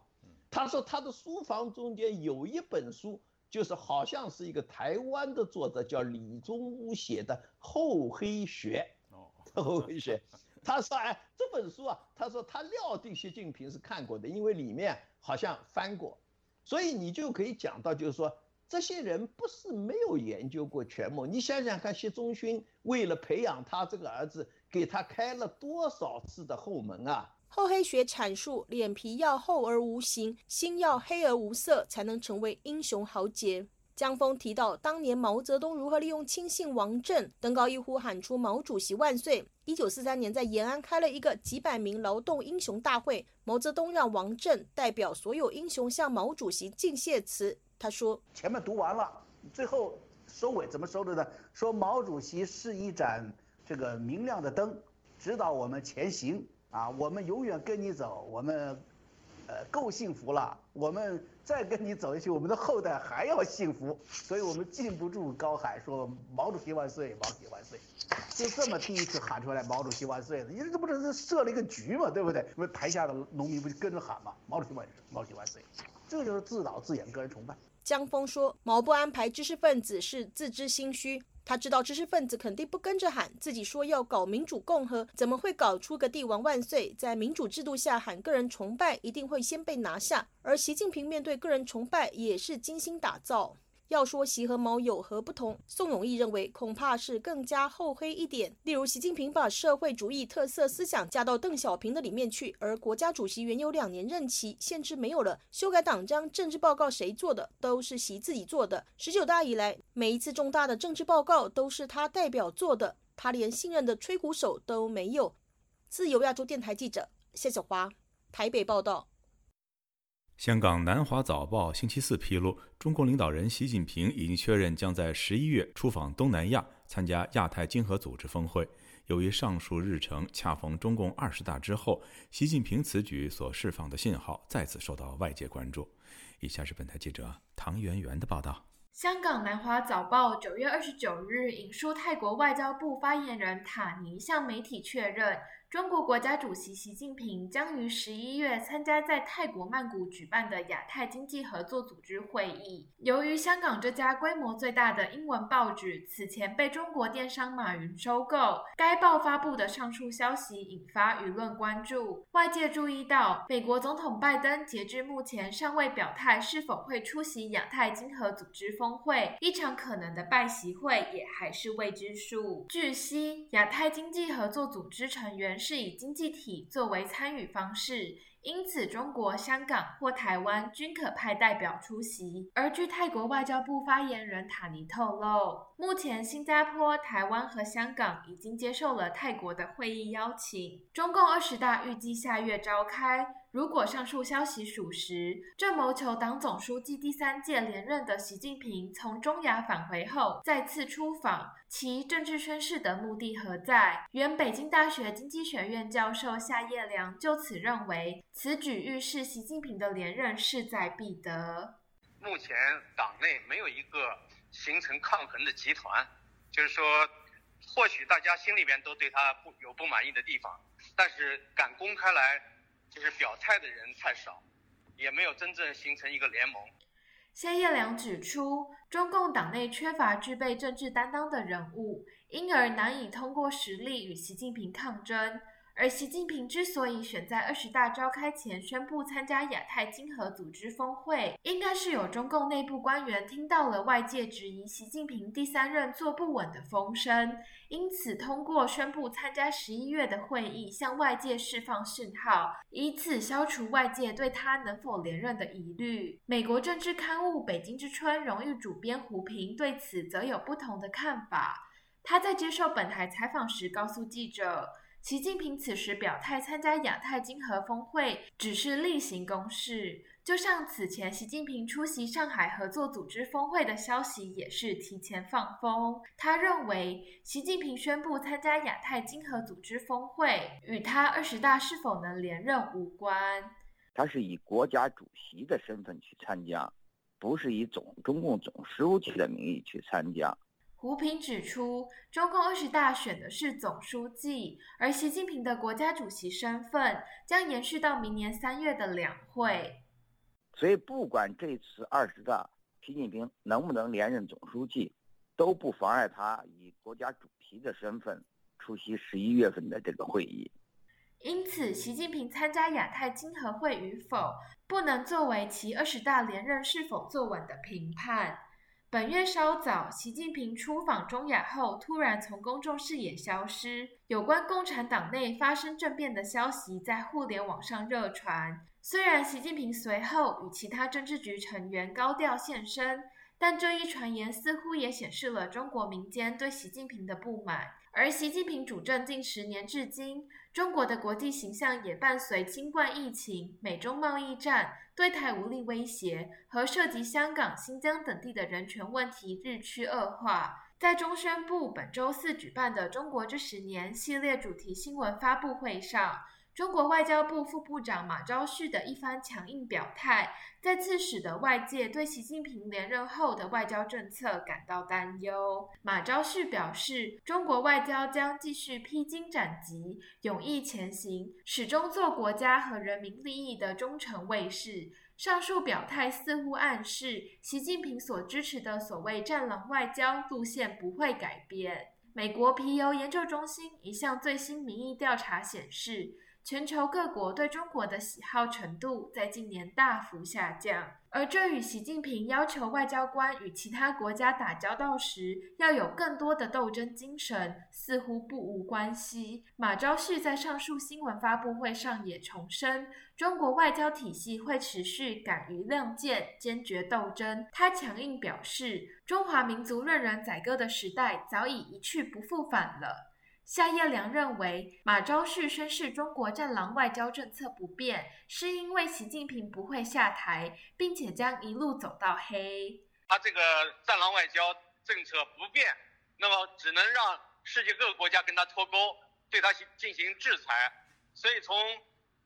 他说他的书房中间有一本书，就是好像是一个台湾的作者叫李宗吾写的《厚黑学 》。哦，厚黑学。他说哎，这本书啊，他说他料定习近平是看过的，因为里面好像翻过，所以你就可以讲到，就是说。这些人不是没有研究过权谋，你想想看，习仲勋为了培养他这个儿子，给他开了多少次的后门啊？厚黑学阐述，脸皮要厚而无形，心要黑而无色，才能成为英雄豪杰。江峰提到，当年毛泽东如何利用亲信王震，登高一呼喊出“毛主席万岁”。一九四三年，在延安开了一个几百名劳动英雄大会，毛泽东让王震代表所有英雄向毛主席敬谢词。他说：“前面读完了，最后收尾怎么收的呢？说毛主席是一盏这个明亮的灯，指导我们前行啊！我们永远跟你走，我们呃够幸福了。我们再跟你走下去，我们的后代还要幸福。所以我们禁不住高喊说毛主席万岁，毛主席万岁！就这么第一次喊出来毛主席万岁的，因为这不是设了一个局嘛，对不对？因为台下的农民不就跟着喊嘛，毛主席万岁，毛主席万岁！这就是自导自演，个人崇拜。”江峰说：“毛不安排知识分子是自知心虚，他知道知识分子肯定不跟着喊，自己说要搞民主共和，怎么会搞出个帝王万岁？在民主制度下喊个人崇拜，一定会先被拿下。而习近平面对个人崇拜，也是精心打造。”要说习和毛有何不同，宋永义认为恐怕是更加厚黑一点。例如，习近平把社会主义特色思想加到邓小平的里面去，而国家主席原有两年任期限制没有了，修改党章、政治报告谁做的？都是习自己做的。十九大以来，每一次重大的政治报告都是他代表做的，他连信任的吹鼓手都没有。自由亚洲电台记者谢小华，台北报道。香港南华早报星期四披露，中共领导人习近平已经确认将在十一月出访东南亚，参加亚太经合组织峰会。由于上述日程恰逢中共二十大之后，习近平此举所释放的信号再次受到外界关注。以下是本台记者唐媛媛的报道。香港南华早报九月二十九日引述泰国外交部发言人塔尼向媒体确认。中国国家主席习近平将于十一月参加在泰国曼谷举办的亚太经济合作组织会议。由于香港这家规模最大的英文报纸此前被中国电商马云收购，该报发布的上述消息引发舆论关注。外界注意到，美国总统拜登截至目前尚未表态是否会出席亚太经合组织峰会，一场可能的拜习会也还是未知数。据悉，亚太经济合作组织成员。是以经济体作为参与方式，因此中国香港或台湾均可派代表出席。而据泰国外交部发言人塔尼透露，目前新加坡、台湾和香港已经接受了泰国的会议邀请。中共二十大预计下月召开。如果上述消息属实，正谋求党总书记第三届连任的习近平从中亚返回后再次出访，其政治宣誓的目的何在？原北京大学经济学院教授夏叶良就此认为，此举预示习近平的连任势在必得。目前党内没有一个形成抗衡的集团，就是说，或许大家心里边都对他不有不满意的地方，但是敢公开来。就是表态的人太少，也没有真正形成一个联盟。谢叶良指出，中共党内缺乏具备政治担当的人物，因而难以通过实力与习近平抗争。而习近平之所以选在二十大召开前宣布参加亚太经合组织峰会，应该是有中共内部官员听到了外界质疑习近平第三任坐不稳的风声，因此通过宣布参加十一月的会议，向外界释放讯号，以此消除外界对他能否连任的疑虑。美国政治刊物《北京之春》荣誉主编胡平对此则有不同的看法。他在接受本台采访时告诉记者。习近平此时表态参加亚太经合峰会，只是例行公事，就像此前习近平出席上海合作组织峰会的消息也是提前放风。他认为，习近平宣布参加亚太经合组织峰会，与他二十大是否能连任无关。他是以国家主席的身份去参加，不是以总中共总书记的名义去参加。胡平指出，中共二十大选的是总书记，而习近平的国家主席身份将延续到明年三月的两会。所以，不管这次二十大习近平能不能连任总书记，都不妨碍他以国家主席的身份出席十一月份的这个会议。因此，习近平参加亚太经合会与否，不能作为其二十大连任是否坐稳的评判。本月稍早，习近平出访中亚后，突然从公众视野消失。有关共产党内发生政变的消息在互联网上热传。虽然习近平随后与其他政治局成员高调现身，但这一传言似乎也显示了中国民间对习近平的不满。而习近平主政近十年至今，中国的国际形象也伴随新冠疫情、美中贸易战、对台武力威胁和涉及香港、新疆等地的人权问题日趋恶化。在中宣部本周四举办的“中国这十年”系列主题新闻发布会上。中国外交部副部长马朝旭的一番强硬表态，再次使得外界对习近平连任后的外交政策感到担忧。马朝旭表示，中国外交将继续披荆斩棘、勇毅前行，始终做国家和人民利益的忠诚卫士。上述表态似乎暗示，习近平所支持的所谓“战狼外交”路线不会改变。美国皮尤研究中心一项最新民意调查显示。全球各国对中国的喜好程度在近年大幅下降。而这与习近平要求外交官与其他国家打交道时要有更多的斗争精神似乎不无关系。马朝旭在上述新闻发布会上也重申，中国外交体系会持续敢于亮剑、坚决斗争。他强硬表示，中华民族任人宰割的时代早已一去不复返了。夏叶良认为，马朝旭宣示中国“战狼”外交政策不变，是因为习近平不会下台，并且将一路走到黑。他这个“战狼”外交政策不变，那么只能让世界各个国家跟他脱钩，对他进行制裁。所以从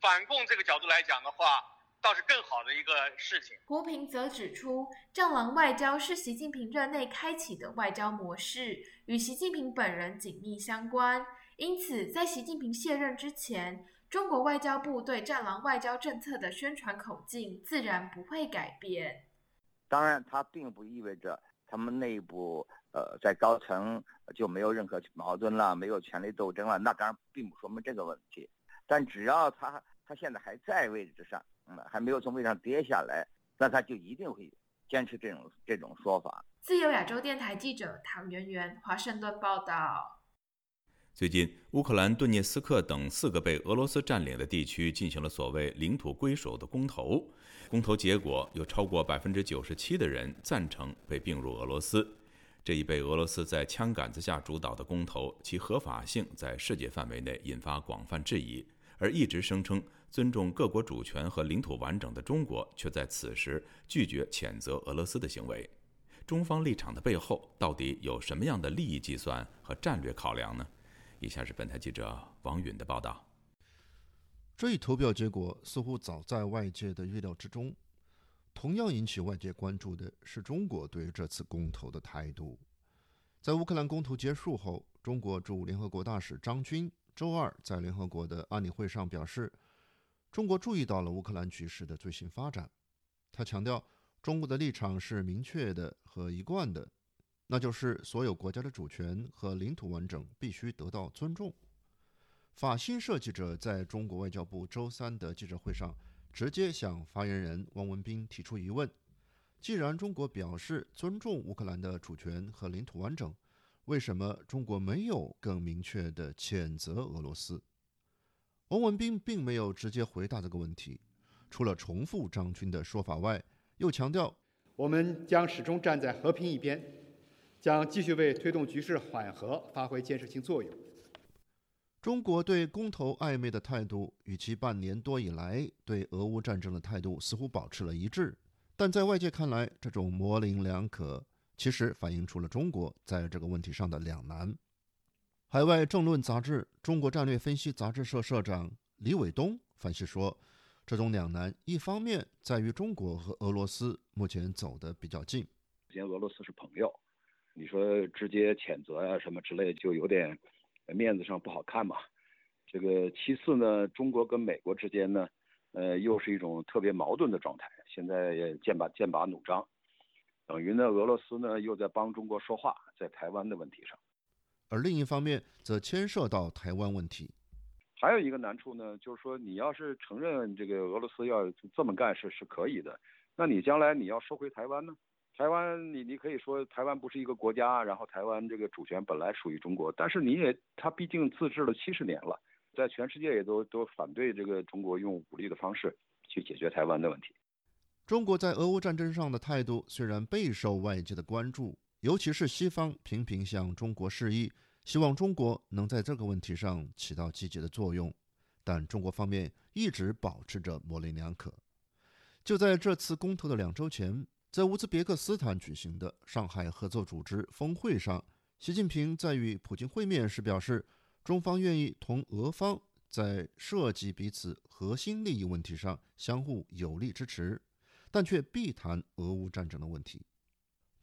反共这个角度来讲的话，倒是更好的一个事情。胡平则指出，战狼外交是习近平任内开启的外交模式，与习近平本人紧密相关。因此，在习近平卸任之前，中国外交部对战狼外交政策的宣传口径自然不会改变。当然，它并不意味着他们内部呃在高层就没有任何矛盾了，没有权力斗争了。那当然并不说明这个问题。但只要他他现在还在位置上。嗯，还没有从位上跌下来，那他就一定会坚持这种这种说法。自由亚洲电台记者唐媛媛，华盛顿报道。最近，乌克兰顿涅斯克等四个被俄罗斯占领的地区进行了所谓领土归属的公投，公投结果有超过百分之九十七的人赞成被并入俄罗斯。这一被俄罗斯在枪杆子下主导的公投，其合法性在世界范围内引发广泛质疑，而一直声称。尊重各国主权和领土完整的中国，却在此时拒绝谴责俄罗斯的行为。中方立场的背后，到底有什么样的利益计算和战略考量呢？以下是本台记者王允的报道。这一投票结果似乎早在外界的预料之中。同样引起外界关注的是中国对于这次公投的态度。在乌克兰公投结束后，中国驻联合国大使张军周二在联合国的安理会上表示。中国注意到了乌克兰局势的最新发展，他强调，中国的立场是明确的和一贯的，那就是所有国家的主权和领土完整必须得到尊重。法新社记者在中国外交部周三的记者会上直接向发言人汪文斌提出疑问：既然中国表示尊重乌克兰的主权和领土完整，为什么中国没有更明确的谴责俄罗斯？王文斌并没有直接回答这个问题，除了重复张军的说法外，又强调：“我们将始终站在和平一边，将继续为推动局势缓和发挥建设性作用。”中国对公投暧昧的态度，与其半年多以来对俄乌战争的态度似乎保持了一致，但在外界看来，这种模棱两可，其实反映出了中国在这个问题上的两难。海外政论杂志《中国战略分析》杂志社社长李伟东分析说：“这种两难，一方面在于中国和俄罗斯目前走得比较近，首先俄罗斯是朋友，你说直接谴责呀什么之类，就有点面子上不好看嘛。这个其次呢，中国跟美国之间呢，呃，又是一种特别矛盾的状态，现在剑拔剑拔弩张，等于呢，俄罗斯呢又在帮中国说话，在台湾的问题上。”而另一方面，则牵涉到台湾问题。还有一个难处呢，就是说，你要是承认这个俄罗斯要这么干是是可以的，那你将来你要收回台湾呢？台湾，你你可以说台湾不是一个国家，然后台湾这个主权本来属于中国，但是你也，它毕竟自治了七十年了，在全世界也都都反对这个中国用武力的方式去解决台湾的问题。中国在俄乌战争上的态度虽然备受外界的关注，尤其是西方频频向中国示意。希望中国能在这个问题上起到积极的作用，但中国方面一直保持着模棱两可。就在这次公投的两周前，在乌兹别克斯坦举行的上海合作组织峰会上，习近平在与普京会面时表示，中方愿意同俄方在涉及彼此核心利益问题上相互有力支持，但却避谈俄乌战争的问题。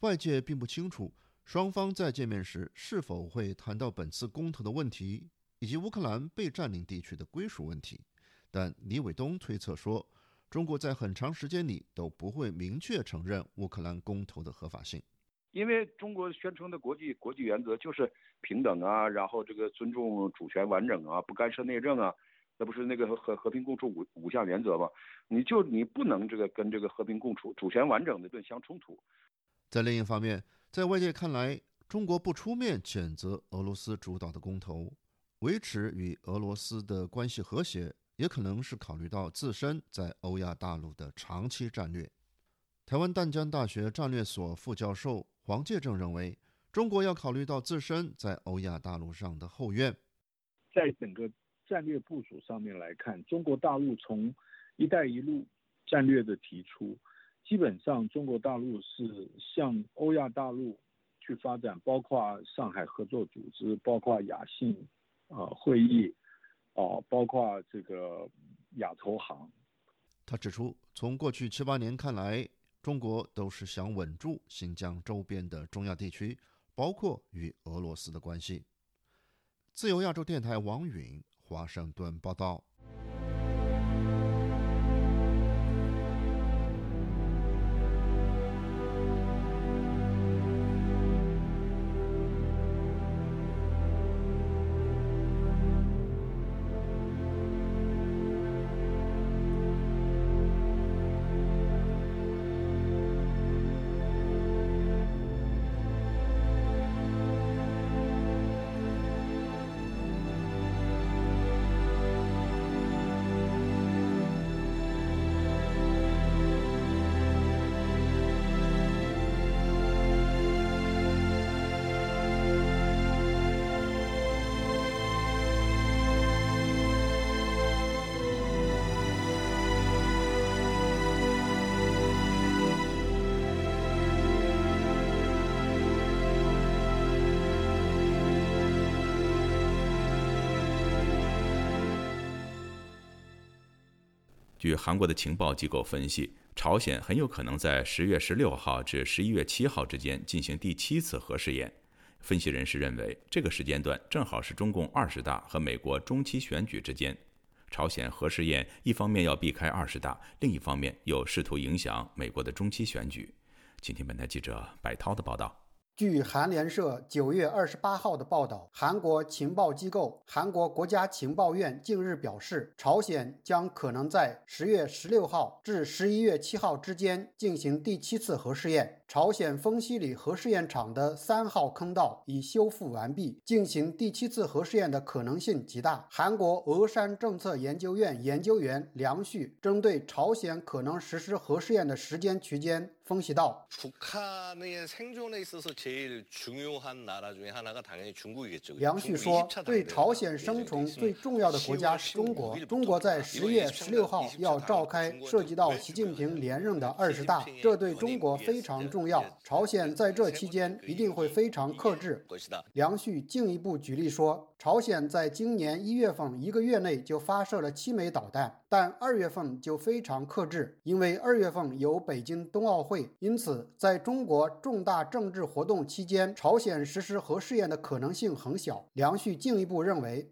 外界并不清楚。双方在见面时是否会谈到本次公投的问题，以及乌克兰被占领地区的归属问题？但李伟东推测说，中国在很长时间里都不会明确承认乌克兰公投的合法性，因为中国宣称的国际国际原则就是平等啊，然后这个尊重主权完整啊，不干涉内政啊，那不是那个和和平共处五五项原则吗？你就你不能这个跟这个和平共处、主权完整的盾相冲突。在另一方面。在外界看来，中国不出面谴责俄罗斯主导的公投，维持与俄罗斯的关系和谐，也可能是考虑到自身在欧亚大陆的长期战略。台湾淡江大学战略所副教授黄介正认为，中国要考虑到自身在欧亚大陆上的后院。在整个战略部署上面来看，中国大陆从“一带一路”战略的提出。基本上，中国大陆是向欧亚大陆去发展，包括上海合作组织，包括亚信，呃会议，哦，包括这个亚投行。他指出，从过去七八年看来，中国都是想稳住新疆周边的中亚地区，包括与俄罗斯的关系。自由亚洲电台王允华盛顿报道。韩国的情报机构分析，朝鲜很有可能在十月十六号至十一月七号之间进行第七次核试验。分析人士认为，这个时间段正好是中共二十大和美国中期选举之间。朝鲜核试验一方面要避开二十大，另一方面又试图影响美国的中期选举。请听本台记者白涛的报道。据韩联社九月二十八号的报道，韩国情报机构韩国国家情报院近日表示，朝鲜将可能在十月十六号至十一月七号之间进行第七次核试验。朝鲜丰西里核试验场的三号坑道已修复完毕，进行第七次核试验的可能性极大。韩国峨山政策研究院研究员梁旭针对朝鲜可能实施核试验的时间区间分析道：“梁旭说，对朝鲜生存最重要的国家是中国。中国在十月十六号要召开涉及到习近平连任的二十大，这对中国非常重。”重要，朝鲜在这期间一定会非常克制。梁旭进一步举例说，朝鲜在今年一月份一个月内就发射了七枚导弹，但二月份就非常克制，因为二月份有北京冬奥会，因此在中国重大政治活动期间，朝鲜实施核试验的可能性很小。梁旭进一步认为，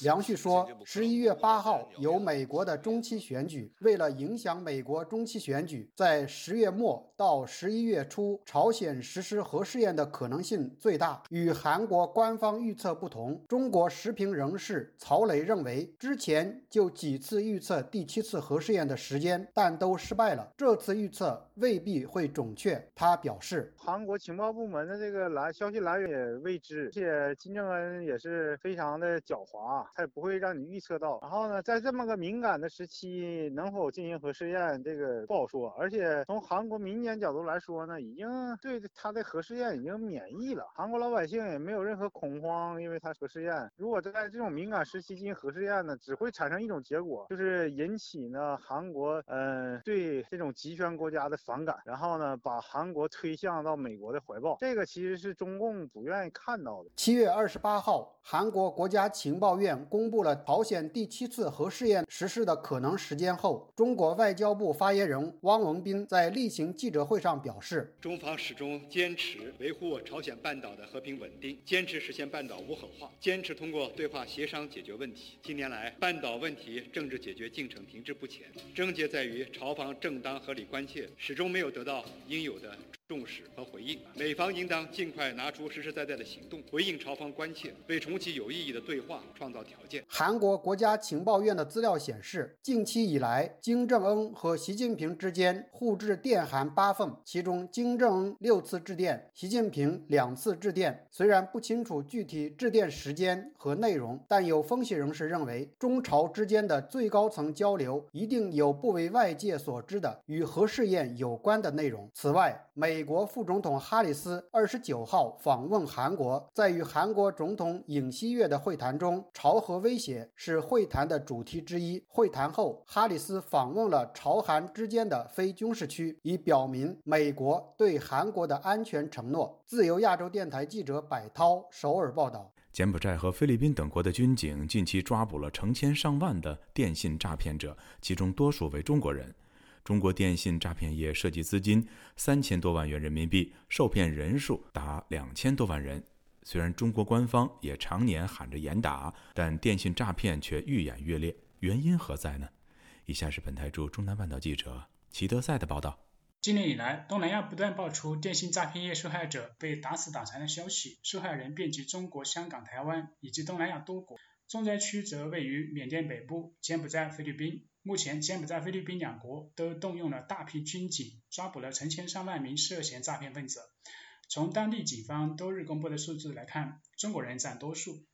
梁旭说，十一月八号有美国的中期选举，为了影响美国中期选举，在十月末到十一月初，朝鲜实施核试验的可能性最大。与韩国官方预测不同，中国时评人士曹雷认为，之前就几次预测第七次核试验的时间，但都失败了。这次预测未必会准确。他表示，韩国情报部门的这个来消息来源也未知，而且金正恩也是非常的狡猾，他也不会让你预测到。然后呢，在这么个敏感的时期，能否进行核？试验这个不好说，而且从韩国民间角度来说呢，已经对他的核试验已经免疫了，韩国老百姓也没有任何恐慌，因为他核试验。如果在这种敏感时期进行核试验呢，只会产生一种结果，就是引起呢韩国嗯对这种集权国家的反感，然后呢把韩国推向到美国的怀抱。这个其实是中共不愿意看到的。七月二十八号，韩国国家情报院公布了朝鲜第七次核试验实施的可能时间后，中国。外交部发言人汪文斌在例行记者会上表示：“中方始终坚持维护朝鲜半岛的和平稳定，坚持实现半岛无核化，坚持通过对话协商解决问题。近年来，半岛问题政治解决进程停滞不前，症结在于朝方正当合理关切始终没有得到应有的。”重视和回应，美方应当尽快拿出实实在在的行动，回应朝方关切，为重启有意义的对话创造条件。韩国国家情报院的资料显示，近期以来，金正恩和习近平之间互致电函八份，其中金正恩六次致电，习近平两次致电。虽然不清楚具体致电时间和内容，但有分析人士认为，中朝之间的最高层交流一定有不为外界所知的与核试验有有关的内容。此外，美。美国副总统哈里斯二十九号访问韩国，在与韩国总统尹锡悦的会谈中，朝核威胁是会谈的主题之一。会谈后，哈里斯访问了朝韩之间的非军事区，以表明美国对韩国的安全承诺。自由亚洲电台记者柏涛首尔报道。柬埔寨和菲律宾等国的军警近期抓捕了成千上万的电信诈骗者，其中多数为中国人。中国电信诈骗业涉及资金三千多万元人民币，受骗人数达两千多万人。虽然中国官方也常年喊着严打，但电信诈骗却愈演愈烈，原因何在呢？以下是本台驻中南半岛记者齐德赛的报道。今年以来，东南亚不断爆出电信诈骗业受害者被打死打残的消息，受害人遍及中国、香港、台湾以及东南亚多国，重灾区则位于缅甸北部、柬埔寨、菲律宾。目前，柬埔寨、菲律宾两国都动用了大批军警，抓捕了成千上万名涉嫌诈骗分子。从当地警方多日公布的数字来看，中国人占多数。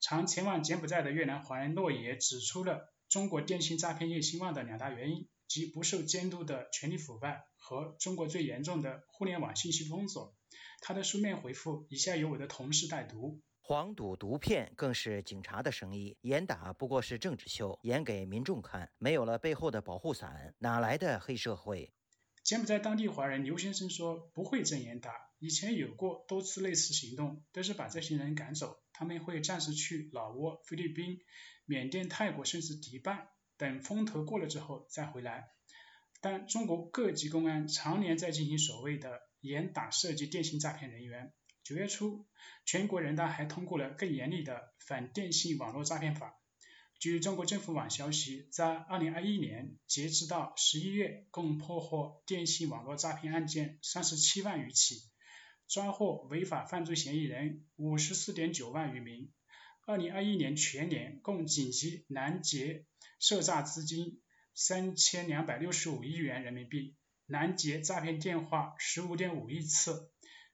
常前往柬埔寨的越南华人诺也指出了中国电信诈骗业兴旺的两大原因，即不受监督的权力腐败和中国最严重的互联网信息封锁。他的书面回复以下由我的同事代读。黄赌毒骗更是警察的生意，严打不过是政治秀，演给民众看。没有了背后的保护伞，哪来的黑社会？柬埔寨当地华人刘先生说：“不会真严打，以前有过多次类似行动，都是把这些人赶走。他们会暂时去老挝、菲律宾、缅甸、泰国，甚至迪拜，等风头过了之后再回来。但中国各级公安常年在进行所谓的严打涉及电信诈骗人员。”九月初，全国人大还通过了更严厉的反电信网络诈骗法。据中国政府网消息，在二零二一年截止到十一月，共破获电信网络诈骗案件三十七万余起，抓获违法犯罪嫌疑人五十四点九万余名。二零二一年全年共紧急拦截涉诈资金三千两百六十五亿元人民币，拦截诈骗电话十五点五亿次。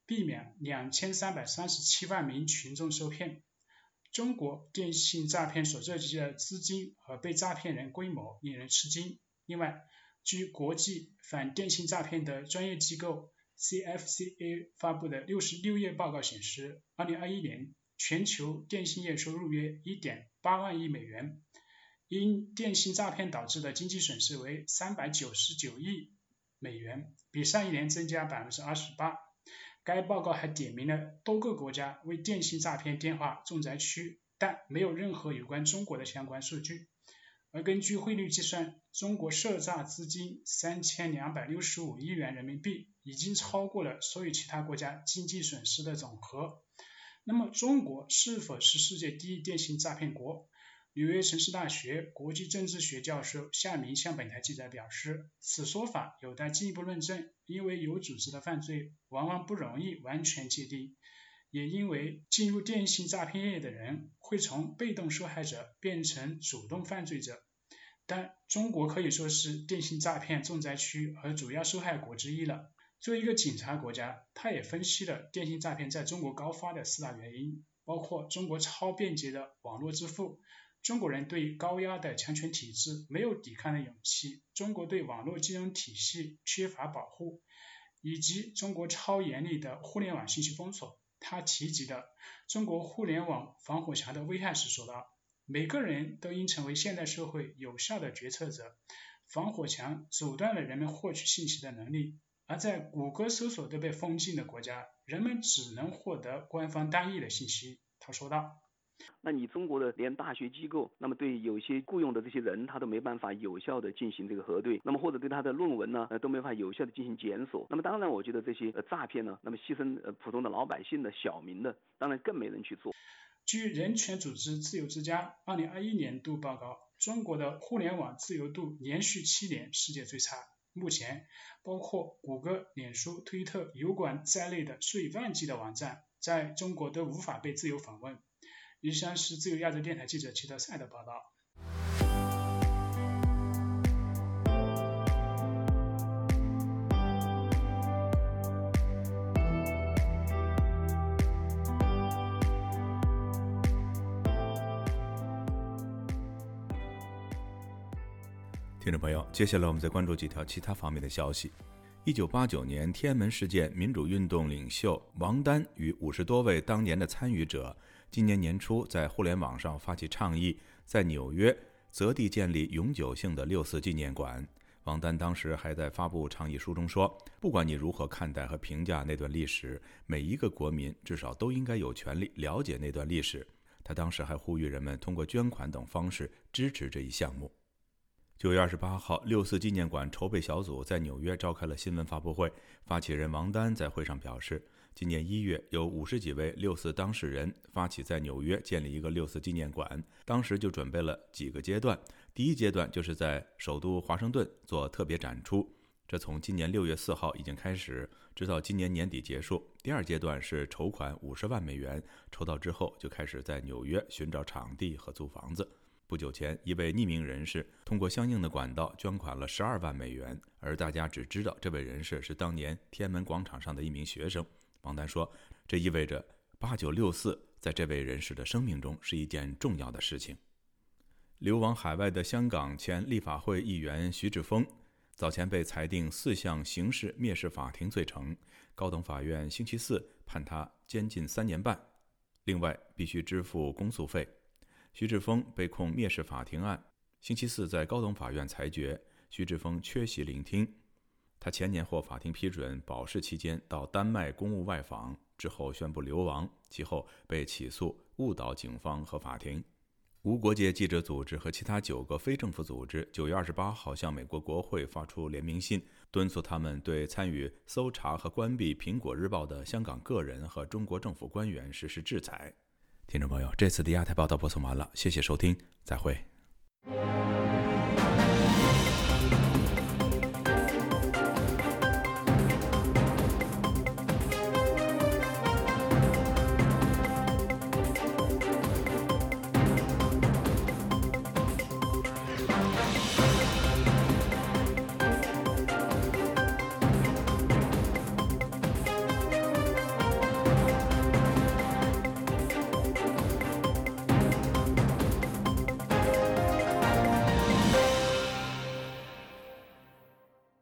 避免两千三百三十七万名群众受骗。中国电信诈骗所涉及的资金和被诈骗人规模令人吃惊。另外，据国际反电信诈骗的专业机构 CFCA 发布的六十六页报告显示，二零二一年全球电信业收入约一点八万亿美元，因电信诈骗导致的经济损失为三百九十九亿美元，比上一年增加百分之二十八。该报告还点名了多个国家为电信诈骗电话重灾区，但没有任何有关中国的相关数据。而根据汇率计算，中国涉诈资金三千两百六十五亿元人民币，已经超过了所有其他国家经济损失的总和。那么，中国是否是世界第一电信诈骗国？纽约城市大学国际政治学教授夏明向本台记者表示，此说法有待进一步论证，因为有组织的犯罪往往不容易完全界定，也因为进入电信诈骗业的人会从被动受害者变成主动犯罪者。但中国可以说是电信诈骗重灾区和主要受害国之一了。作为一个警察国家，他也分析了电信诈骗在中国高发的四大原因，包括中国超便捷的网络支付。中国人对高压的强权体制没有抵抗的勇气，中国对网络金融体系缺乏保护，以及中国超严厉的互联网信息封锁。他提及的中国互联网防火墙的危害时说道：“每个人都应成为现代社会有效的决策者。防火墙阻断了人们获取信息的能力，而在谷歌搜索都被封禁的国家，人们只能获得官方单一的信息。”他说道。那你中国的连大学机构，那么对有些雇佣的这些人，他都没办法有效的进行这个核对，那么或者对他的论文呢，呃都没法有效的进行检索。那么当然，我觉得这些呃诈骗呢，那么牺牲呃普通的老百姓的小民的，当然更没人去做。据人权组织自由之家二零二一年度报告，中国的互联网自由度连续七年世界最差。目前，包括谷歌、脸书、推特、油管在内的数以万计的网站，在中国都无法被自由访问。以上是自由亚洲电台记者齐德赛的报道。听众朋友，接下来我们再关注几条其他方面的消息。一九八九年天安门事件民主运动领袖王丹与五十多位当年的参与者，今年年初在互联网上发起倡议，在纽约择地建立永久性的六四纪念馆。王丹当时还在发布倡议书中说：“不管你如何看待和评价那段历史，每一个国民至少都应该有权利了解那段历史。”他当时还呼吁人们通过捐款等方式支持这一项目。九月二十八号，六四纪念馆筹备小组在纽约召开了新闻发布会，发起人王丹在会上表示，今年一月有五十几位六四当事人发起在纽约建立一个六四纪念馆，当时就准备了几个阶段。第一阶段就是在首都华盛顿做特别展出，这从今年六月四号已经开始，直到今年年底结束。第二阶段是筹款五十万美元，筹到之后就开始在纽约寻找场地和租房子。不久前，一位匿名人士通过相应的管道捐款了十二万美元，而大家只知道这位人士是当年天安门广场上的一名学生。王丹说：“这意味着八九六四在这位人士的生命中是一件重要的事情。”流亡海外的香港前立法会议员徐志峰，早前被裁定四项刑事蔑视法庭罪成，高等法院星期四判他监禁三年半，另外必须支付公诉费。徐志峰被控蔑视法庭案，星期四在高等法院裁决，徐志峰缺席聆听。他前年获法庭批准保释期间到丹麦公务外访，之后宣布流亡，其后被起诉误导警方和法庭。无国界记者组织和其他九个非政府组织九月二十八号向美国国会发出联名信，敦促他们对参与搜查和关闭《苹果日报》的香港个人和中国政府官员实施制裁。听众朋友，这次的亚太报道播送完了，谢谢收听，再会。